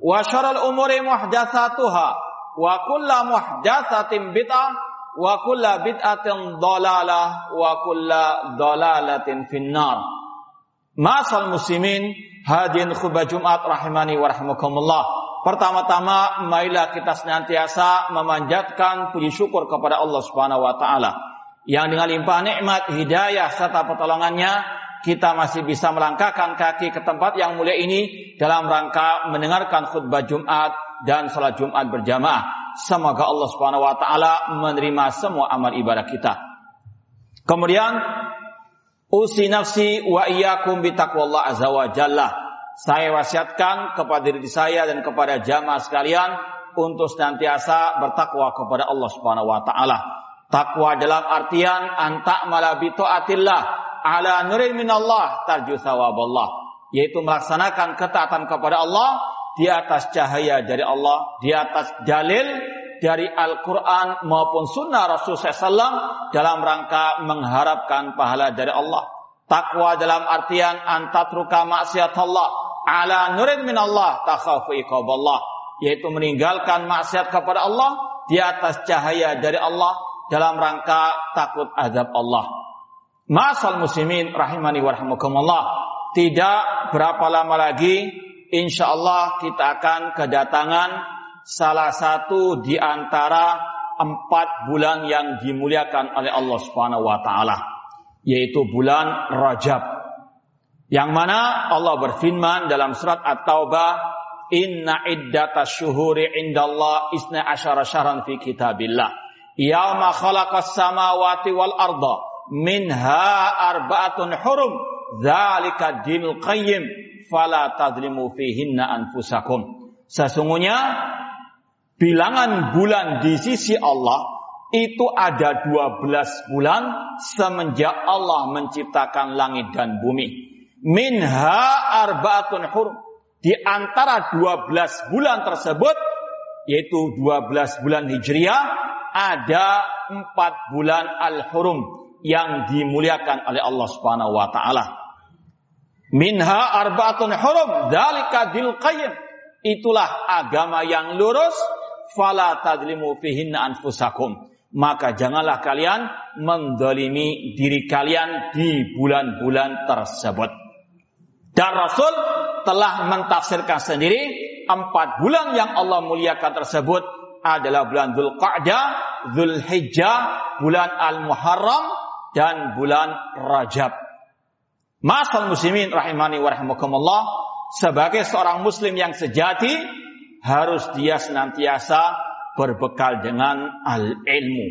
wa syaral umuri muhdatsatuha wa kullu muhdatsatin bid'ah wa kullu bid'atin dhalalah wa kullu dhalalatin finnar. Masal muslimin hadin khutbah Jumat rahimani wa rahmakumullah. Pertama-tama mailah kita senantiasa memanjatkan puji syukur kepada Allah Subhanahu wa taala yang dengan limpah nikmat hidayah serta pertolongannya kita masih bisa melangkahkan kaki ke tempat yang mulia ini dalam rangka mendengarkan khutbah Jumat dan salat Jumat berjamaah. Semoga Allah Subhanahu wa taala menerima semua amal ibadah kita. Kemudian usi nafsi wa iyyakum bi taqwallah azza wa jalla. Saya wasiatkan kepada diri saya dan kepada jamaah sekalian untuk senantiasa bertakwa kepada Allah Subhanahu wa taala. Takwa dalam artian antak malabi taatillah ala nurin minallah tarju sawaballah yaitu melaksanakan ketaatan kepada Allah di atas cahaya dari Allah, di atas dalil dari Al-Quran maupun Sunnah Rasul SAW dalam rangka mengharapkan pahala dari Allah. Takwa dalam artian antatruka maksiat Allah ala nurin min Allah takhafu iqaballah yaitu meninggalkan maksiat kepada Allah di atas cahaya dari Allah dalam rangka takut azab Allah. Masal muslimin rahimani warahmukumullah. Tidak berapa lama lagi insya Allah kita akan kedatangan salah satu di antara empat bulan yang dimuliakan oleh Allah Subhanahu wa taala yaitu bulan Rajab. Yang mana Allah berfirman dalam surat At-Taubah, "Inna iddatas syuhuri indallah isna asyara syahran fi kitabillah. Yauma khalaqas samawati wal arda minha arba'atun hurum. Dzalika dinul qayyim fala tadlimu fihinna anfusakum." Sesungguhnya bilangan bulan di sisi Allah itu ada 12 bulan semenjak Allah menciptakan langit dan bumi. Minha arbaatun hurum. Di antara 12 bulan tersebut, yaitu 12 bulan Hijriah, ada 4 bulan al-hurum yang dimuliakan oleh Allah Subhanahu wa taala. Minha arbaatun hurum, dzalika dil qayyim. Itulah agama yang lurus, fala tadlimu fihinna anfusakum maka janganlah kalian mendolimi diri kalian di bulan-bulan tersebut. Dan Rasul telah mentafsirkan sendiri empat bulan yang Allah muliakan tersebut adalah bulan Dhul Qa'dah, Dhul Hijjah, bulan Al-Muharram, dan bulan Rajab. Masal muslimin rahimani wa sebagai seorang muslim yang sejati, harus dia senantiasa berbekal dengan al-ilmu.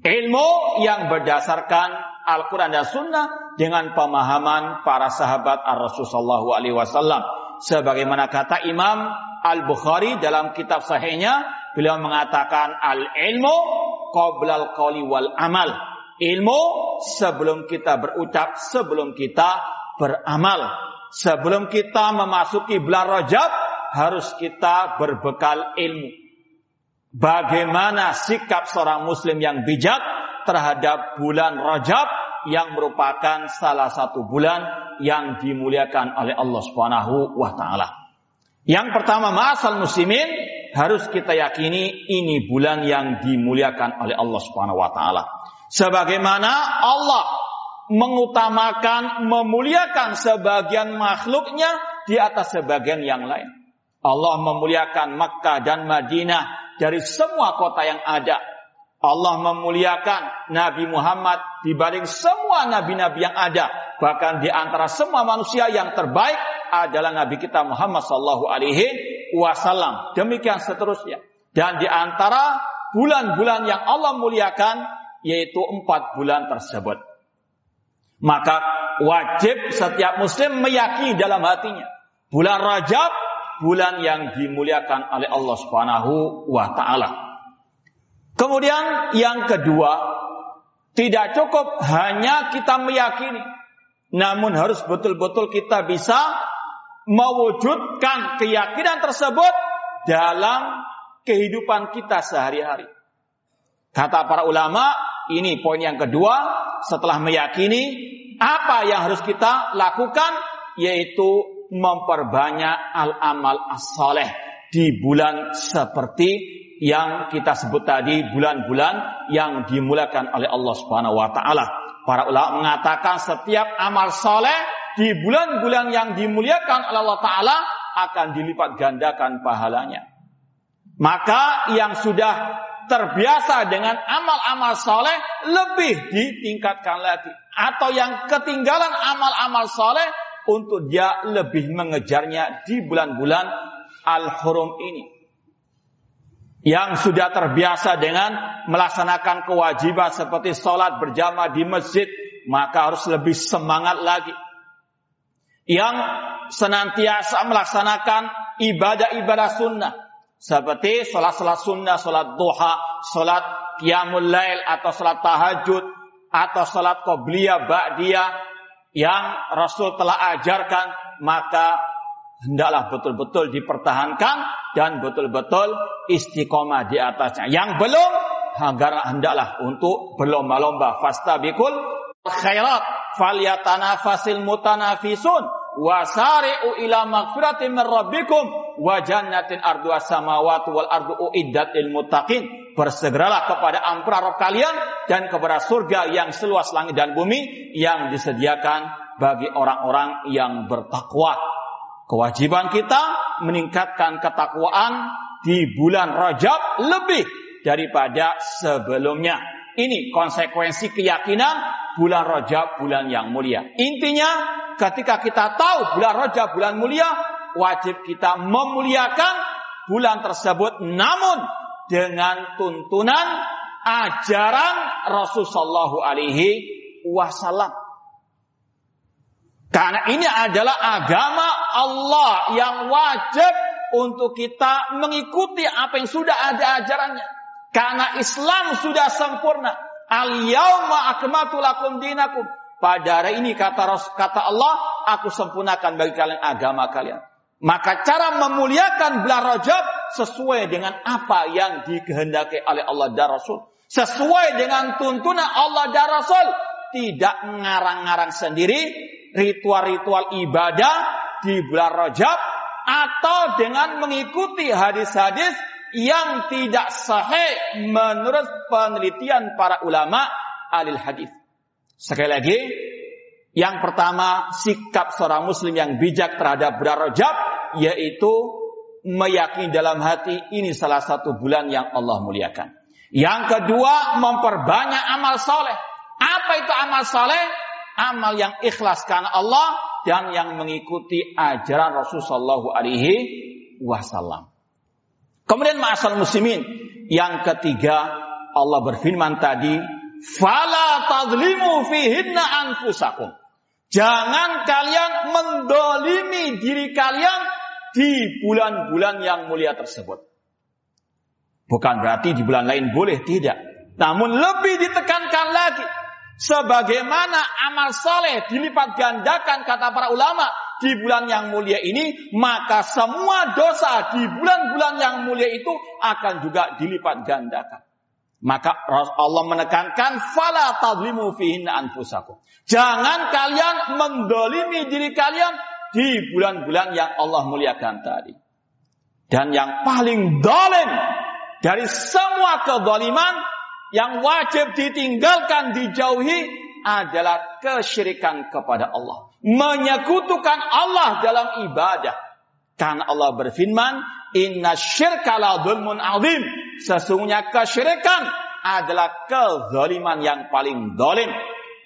Ilmu yang berdasarkan Al-Quran dan Sunnah dengan pemahaman para sahabat Ar-Rasulullah Alaihi Wasallam. Sebagaimana kata Imam Al-Bukhari dalam kitab sahihnya, beliau mengatakan al-ilmu qoblal qawli wal amal. Ilmu sebelum kita berucap, sebelum kita beramal. Sebelum kita memasuki bulan Rajab, harus kita berbekal ilmu. bagaimana sikap seorang muslim yang bijak terhadap bulan Rajab yang merupakan salah satu bulan yang dimuliakan oleh Allah Subhanahu wa taala. Yang pertama, ma'asal muslimin harus kita yakini ini bulan yang dimuliakan oleh Allah Subhanahu wa taala. Sebagaimana Allah mengutamakan, memuliakan sebagian makhluknya di atas sebagian yang lain. Allah memuliakan Makkah dan Madinah dari semua kota yang ada. Allah memuliakan Nabi Muhammad dibanding semua nabi-nabi yang ada. Bahkan di antara semua manusia yang terbaik adalah Nabi kita Muhammad Sallallahu Alaihi Wasallam. Demikian seterusnya. Dan di antara bulan-bulan yang Allah muliakan yaitu empat bulan tersebut. Maka wajib setiap muslim meyakini dalam hatinya. Bulan Rajab bulan yang dimuliakan oleh Allah Subhanahu wa taala. Kemudian yang kedua, tidak cukup hanya kita meyakini, namun harus betul-betul kita bisa mewujudkan keyakinan tersebut dalam kehidupan kita sehari-hari. Kata para ulama, ini poin yang kedua, setelah meyakini apa yang harus kita lakukan yaitu memperbanyak al-amal as-saleh di bulan seperti yang kita sebut tadi bulan-bulan yang dimulakan oleh Allah Subhanahu wa taala. Para ulama mengatakan setiap amal soleh di bulan-bulan yang dimuliakan oleh Allah taala akan dilipat gandakan pahalanya. Maka yang sudah terbiasa dengan amal-amal soleh lebih ditingkatkan lagi. Atau yang ketinggalan amal-amal soleh untuk dia lebih mengejarnya di bulan-bulan Al-Hurum ini. Yang sudah terbiasa dengan melaksanakan kewajiban seperti sholat berjamaah di masjid, maka harus lebih semangat lagi. Yang senantiasa melaksanakan ibadah-ibadah sunnah, seperti sholat-sholat sunnah, sholat duha, sholat qiyamul lail atau sholat tahajud, atau sholat qobliyah, ba'diyah, yang Rasul telah ajarkan, maka hendaklah betul-betul dipertahankan dan betul-betul istiqomah di atasnya. Yang belum, agar hendaklah untuk berlomba-lomba. Fastabikul khairat falyatanafasil mutanafisun wasari'u ila magfiratin min rabbikum wa jannatin ardu samawati wal ardu uiddat lil muttaqin. Bersegeralah kepada ampunan Rabb kalian dan kepada surga yang seluas langit dan bumi yang disediakan bagi orang-orang yang bertakwa. Kewajiban kita meningkatkan ketakwaan di bulan Rajab lebih daripada sebelumnya ini konsekuensi keyakinan bulan Rajab bulan yang mulia intinya ketika kita tahu bulan Rajab bulan mulia, wajib kita memuliakan bulan tersebut namun dengan tuntunan ajaran Rasulullah alaihi wasallam. Karena ini adalah agama Allah yang wajib untuk kita mengikuti apa yang sudah ada ajarannya. Karena Islam sudah sempurna. Al-yawma akmatu lakum dinakum. Pada hari ini kata kata Allah, aku sempurnakan bagi kalian agama kalian. Maka cara memuliakan bulan Rajab sesuai dengan apa yang dikehendaki oleh Allah dan Rasul. Sesuai dengan tuntunan Allah dan Rasul. Tidak ngarang-ngarang sendiri ritual-ritual ibadah di bulan Rajab atau dengan mengikuti hadis-hadis yang tidak sahih menurut penelitian para ulama alil hadis. Sekali lagi, yang pertama sikap seorang muslim yang bijak terhadap bulan Rajab yaitu meyakini dalam hati ini salah satu bulan yang Allah muliakan. Yang kedua memperbanyak amal soleh. Apa itu amal soleh? Amal yang ikhlas karena Allah dan yang mengikuti ajaran Rasulullah Alaihi Wasallam. Kemudian ma'asal muslimin yang ketiga Allah berfirman tadi Fala tadlimu fihinna anfusakum. Jangan kalian mendolimi diri kalian di bulan-bulan yang mulia tersebut. Bukan berarti di bulan lain boleh, tidak. Namun lebih ditekankan lagi. Sebagaimana amal soleh dilipat gandakan kata para ulama di bulan yang mulia ini, maka semua dosa di bulan-bulan yang mulia itu akan juga dilipat gandakan. Maka Allah menekankan fala tadlimu anfusakum. Jangan kalian mendolimi diri kalian di bulan-bulan yang Allah muliakan tadi. Dan yang paling dolim dari semua kedoliman yang wajib ditinggalkan, dijauhi adalah kesyirikan kepada Allah. Menyekutukan Allah dalam ibadah. Karena Allah berfirman, Inna syirka la dhulmun azim. Sesungguhnya kesyirikan adalah kezaliman yang paling dolim.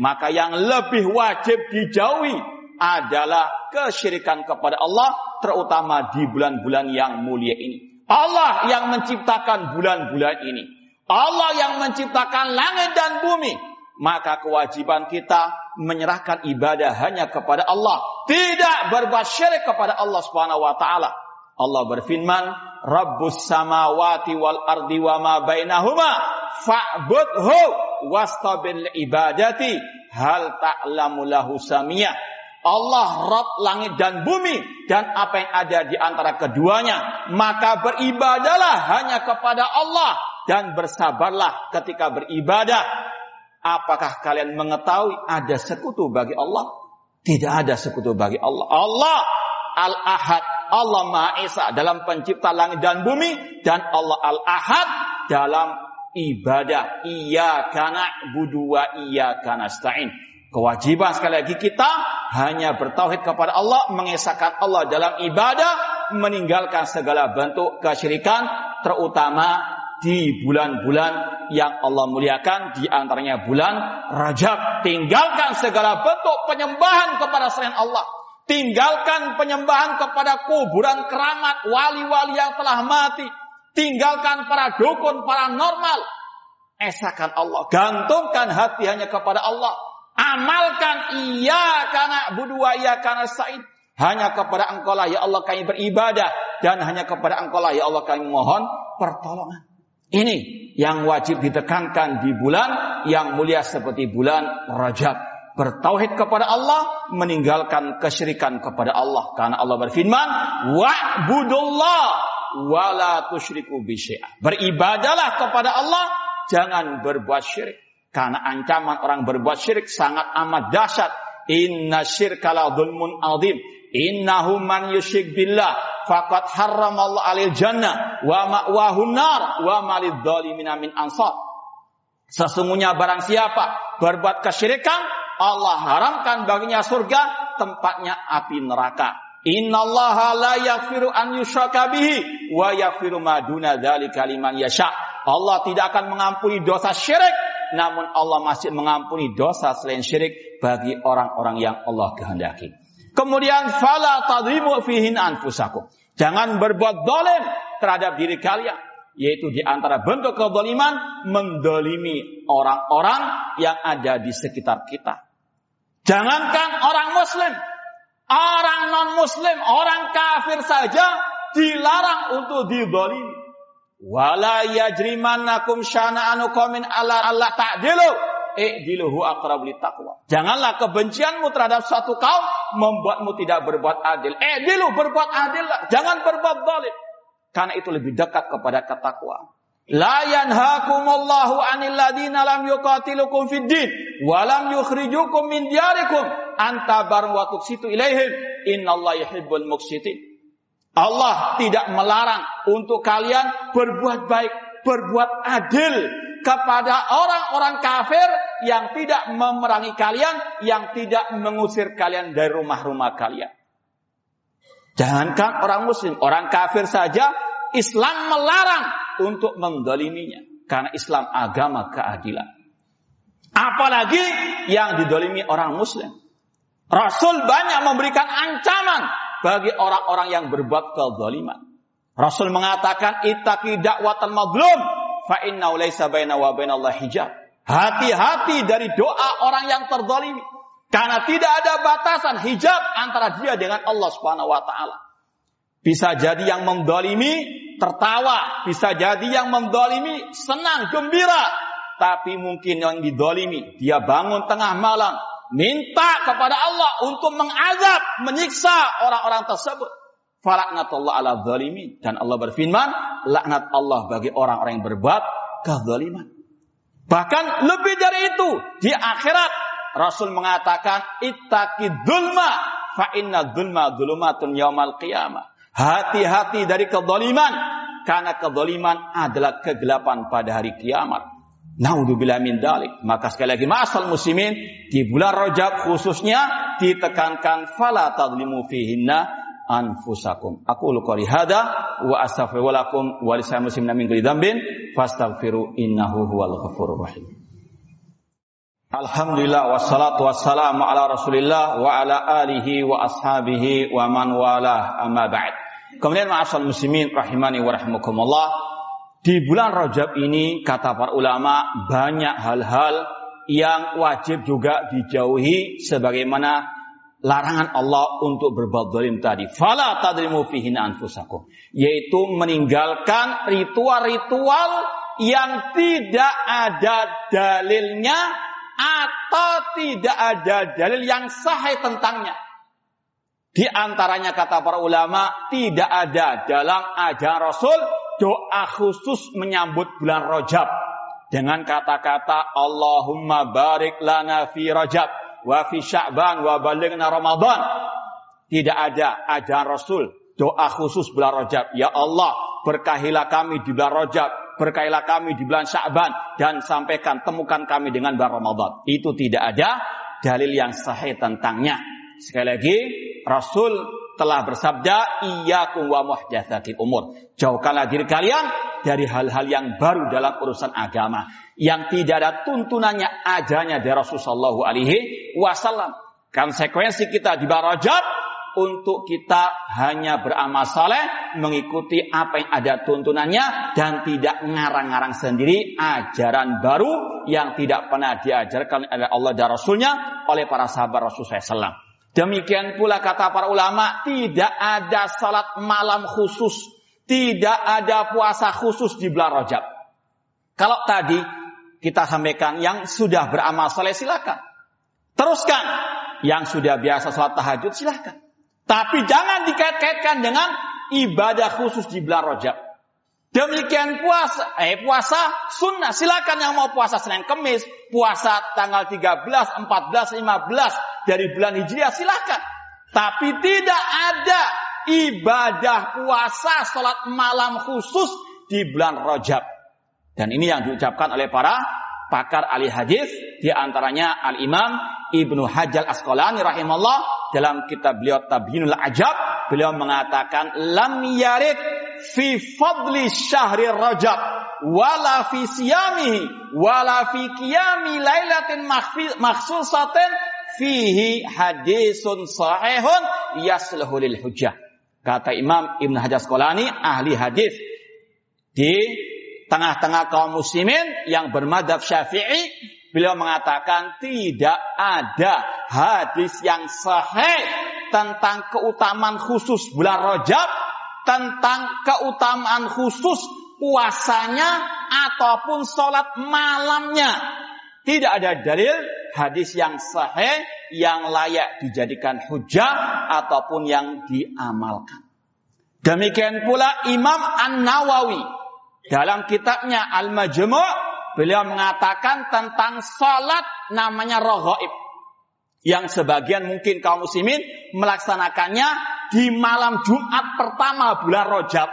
Maka yang lebih wajib dijauhi adalah kesyirikan kepada Allah, terutama di bulan-bulan yang mulia ini. Allah yang menciptakan bulan-bulan ini. Allah yang menciptakan langit dan bumi. Maka kewajiban kita menyerahkan ibadah hanya kepada Allah. Tidak berbuat syirik kepada Allah subhanahu wa ta'ala. Allah berfirman, Rabbus samawati wal ardi wa ma bainahuma fa'budhu wastabil ibadati hal ta'lamu lahu samiyah. Allah Rabb langit dan bumi dan apa yang ada di antara keduanya. Maka beribadalah hanya kepada Allah dan bersabarlah ketika beribadah. Apakah kalian mengetahui ada sekutu bagi Allah? Tidak ada sekutu bagi Allah. Allah Al-Ahad, Allah Maha Esa dalam pencipta langit dan bumi dan Allah Al-Ahad dalam ibadah. Iya karena budua iya karena stain. Kewajiban sekali lagi kita hanya bertauhid kepada Allah, mengesahkan Allah dalam ibadah, meninggalkan segala bentuk kesyirikan, terutama di bulan-bulan yang Allah muliakan, di antaranya bulan Rajab. Tinggalkan segala bentuk penyembahan kepada selain Allah. Tinggalkan penyembahan kepada kuburan keramat, wali-wali yang telah mati. Tinggalkan para dukun, para normal. Esakan Allah. Gantungkan hati hanya kepada Allah Amalkan iya karena budua iya karena sa'id. Hanya kepada engkau lah ya Allah kami beribadah. Dan hanya kepada engkau lah ya Allah kami mohon pertolongan. Ini yang wajib ditekankan di bulan yang mulia seperti bulan Rajab. Bertauhid kepada Allah, meninggalkan kesyirikan kepada Allah. Karena Allah berfirman, Wa'budullah wala tusyriku bisyai'ah. Beribadalah kepada Allah, jangan berbuat syirik. Karena ancaman orang berbuat syirik sangat amat dahsyat. Inna syirka la dhulmun azim. Innahu man yusyrik billah faqad harramallahu alil jannah wa ma'wahu nar wa malid dhalimina min ansar. Sesungguhnya barang siapa berbuat kesyirikan, Allah haramkan baginya surga, tempatnya api neraka. Innallaha la yaghfiru an yushraka bihi wa yaghfiru ma duna dzalika liman yasha. Allah tidak akan mengampuni dosa syirik namun Allah masih mengampuni dosa selain syirik bagi orang-orang yang Allah kehendaki. Kemudian fala tadrimu fihin anfusakum. Jangan berbuat dolim terhadap diri kalian. Yaitu di antara bentuk kedoliman, mendolimi orang-orang yang ada di sekitar kita. Jangankan orang muslim, orang non-muslim, orang kafir saja dilarang untuk didolimi. Wala yajrimannakum syana'anu qaumin ala Allah ta'dilu. I'diluhu aqrab taqwa. Janganlah kebencianmu terhadap suatu kaum membuatmu tidak berbuat adil. I'dilu berbuat adil, jangan berbuat zalim. Karena itu lebih dekat kepada ketakwaan. La yanhakumullahu 'anil ladina lam yuqatilukum fid din wa lam yukhrijukum min diyarikum anta bar wa tuksitu ilaihim innallaha yuhibbul muqsitin. Allah tidak melarang untuk kalian berbuat baik, berbuat adil kepada orang-orang kafir yang tidak memerangi kalian, yang tidak mengusir kalian dari rumah-rumah kalian. Jangankan orang muslim, orang kafir saja Islam melarang untuk mendoliminya. Karena Islam agama keadilan. Apalagi yang didolimi orang muslim. Rasul banyak memberikan ancaman bagi orang-orang yang berbuat kezaliman. Rasul mengatakan ittaqi da'watal mazlum fa inna laisa baina wa bainallah hijab. Hati-hati dari doa orang yang terzalimi. Karena tidak ada batasan hijab antara dia dengan Allah Subhanahu wa taala. Bisa jadi yang mendolimi tertawa, bisa jadi yang mendolimi senang, gembira. Tapi mungkin yang didolimi, dia bangun tengah malam, minta kepada Allah untuk mengazab, menyiksa orang-orang tersebut. Falaknatullah ala zalimin. Dan Allah berfirman, laknat Allah bagi orang-orang yang berbuat kezaliman. Bahkan lebih dari itu, di akhirat Rasul mengatakan, ittaqi dzulma fa inna dzulma dzulumatun yaumal qiyamah. Hati-hati dari kezaliman karena kezaliman adalah kegelapan pada hari kiamat. Naudzubillah min dalik. Maka sekali lagi masal muslimin di bulan Rajab khususnya ditekankan fala tadlimu fihinna anfusakum. Aku qouli hada wa astaghfiru lakum wa lisal muslimina min kulli dzambin fastaghfiru innahu huwal ghafurur rahim. Alhamdulillah wassalatu wassalamu ala Rasulillah wa ala alihi wa ashabihi wa man walah amma ba'd. Kemudian ma'asal muslimin rahimani wa rahimakumullah. Di bulan Rajab ini kata para ulama banyak hal-hal yang wajib juga dijauhi sebagaimana larangan Allah untuk berbuat zalim tadi. Fala tadrimu fihin anfusakum. Yaitu meninggalkan ritual-ritual yang tidak ada dalilnya atau tidak ada dalil yang sahih tentangnya. Di antaranya kata para ulama tidak ada dalam ajaran Rasul doa khusus menyambut bulan Rajab dengan kata-kata Allahumma barik lana fi Rajab wa fi Sya'ban wa balighna Ramadan. Tidak ada ajaran Rasul doa khusus bulan Rajab. Ya Allah, berkahilah kami di bulan Rajab, berkahilah kami di bulan Sya'ban dan sampaikan temukan kami dengan bulan Ramadan. Itu tidak ada dalil yang sahih tentangnya. Sekali lagi, Rasul telah bersabda, iyyakum wa muhdatsatil umur. Jauhkanlah diri kalian dari hal-hal yang baru dalam urusan agama yang tidak ada tuntunannya adanya dari Rasulullah alaihi wasallam. Konsekuensi kita di Barajat untuk kita hanya beramal saleh, mengikuti apa yang ada tuntunannya dan tidak ngarang-ngarang sendiri ajaran baru yang tidak pernah diajarkan oleh Allah dan Rasulnya oleh para sahabat Rasulullah SAW. Demikian pula kata para ulama, tidak ada salat malam khusus, tidak ada puasa khusus di bulan Rajab. Kalau tadi kita sampaikan yang sudah beramal soleh silakan. Teruskan. Yang sudah biasa salat tahajud silakan. Tapi jangan dikait-kaitkan dengan ibadah khusus di bulan Rajab. Demikian puasa, eh puasa sunnah. Silakan yang mau puasa Senin Kemis, puasa tanggal 13, 14, 15 dari bulan Hijriah silakan. Tapi tidak ada ibadah puasa salat malam khusus di bulan Rajab. Dan ini yang diucapkan oleh para pakar ahli hadis di antaranya Al Imam Ibnu Hajar Asqalani rahimahullah dalam kitab beliau Tabyinul Ajab beliau mengatakan lam yarid fi fadli syahri rajab wala fi siyamihi wala fi qiyami lailatin makhsusatin fihi hadisun sahihun yasluhu lil hujjah kata Imam Ibn Hajar Asqalani ahli hadis di tengah-tengah kaum muslimin yang bermadhab syafi'i beliau mengatakan tidak ada hadis yang sahih tentang keutamaan khusus bulan Rajab tentang keutamaan khusus puasanya ataupun sholat malamnya. Tidak ada dalil hadis yang sahih yang layak dijadikan hujah ataupun yang diamalkan. Demikian pula Imam An-Nawawi dalam kitabnya Al-Majmu' beliau mengatakan tentang salat namanya raghaib. Yang sebagian mungkin kaum muslimin melaksanakannya di malam Jumat pertama bulan Rajab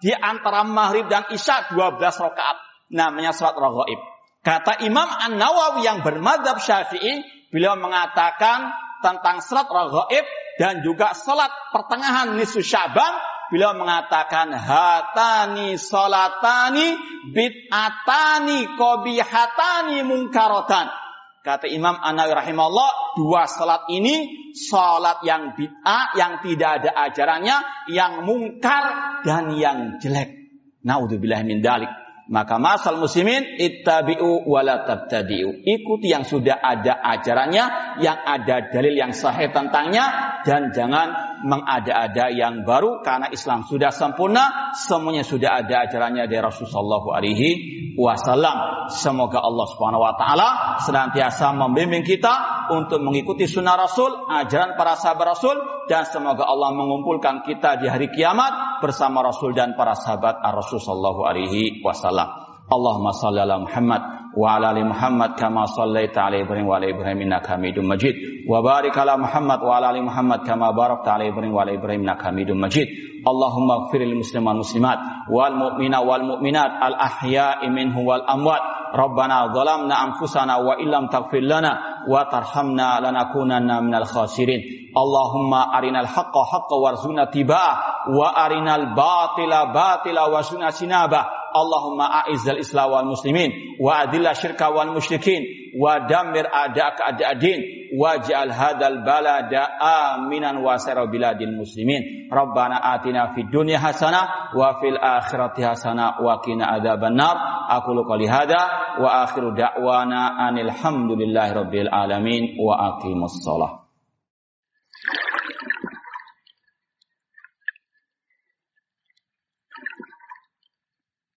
di antara maghrib dan isya 12 rakaat namanya salat raghaib. Kata Imam An-Nawawi yang bermadhab Syafi'i, beliau mengatakan tentang salat raghaib dan juga salat pertengahan nisfu Sya'ban, beliau mengatakan hatani salatani bid'atani qabihatani mungkaratan. Kata Imam Anawi rahimahullah, dua salat ini salat yang bid'ah, yang tidak ada ajarannya, yang mungkar dan yang jelek. Naudzubillah min dalik. Maka masal muslimin ittabi'u wala tabtadi'u. Ikuti yang sudah ada ajarannya, yang ada dalil yang sahih tentangnya dan jangan mengada-ada yang baru karena Islam sudah sempurna, semuanya sudah ada ajarannya dari Rasulullah alaihi wasallam. Semoga Allah Subhanahu wa taala senantiasa membimbing kita untuk mengikuti sunnah Rasul, ajaran para sahabat Rasul dan semoga Allah mengumpulkan kita di hari kiamat bersama Rasul dan para sahabat Ar-Rasul sallallahu alaihi wasallam. Allahumma salli ala Muhammad وعلى ال محمد كما صليت على ابراهيم وعلى ابراهيم انك حميد مجيد وبارك على محمد وعلى ال محمد كما باركت على ابراهيم وعلى ابراهيم انك حميد مجيد اللهم اغفر للمسلمين والمسلمات والمؤمنين والمؤمنات الاحياء منهم والاموات ربنا ظلمنا انفسنا وان لم تغفر لنا وترحمنا لنكونن من الخاسرين اللهم ارنا الحق حقا وارزقنا اتباعه wa arinal batila batila wa sunna sinaba Allahumma a'izzal islam wal muslimin wa adillah syirka wal musyrikin wa damir adak adadin wa waj'al hadal balada aminan wa sara biladil muslimin. Rabbana atina fid dunya hasanah wa fil akhirati hasanah wa qina adzabannar aku qali hadza wa akhiru da'wana anil hamdulillahi rabbil alamin wa aqimus shalah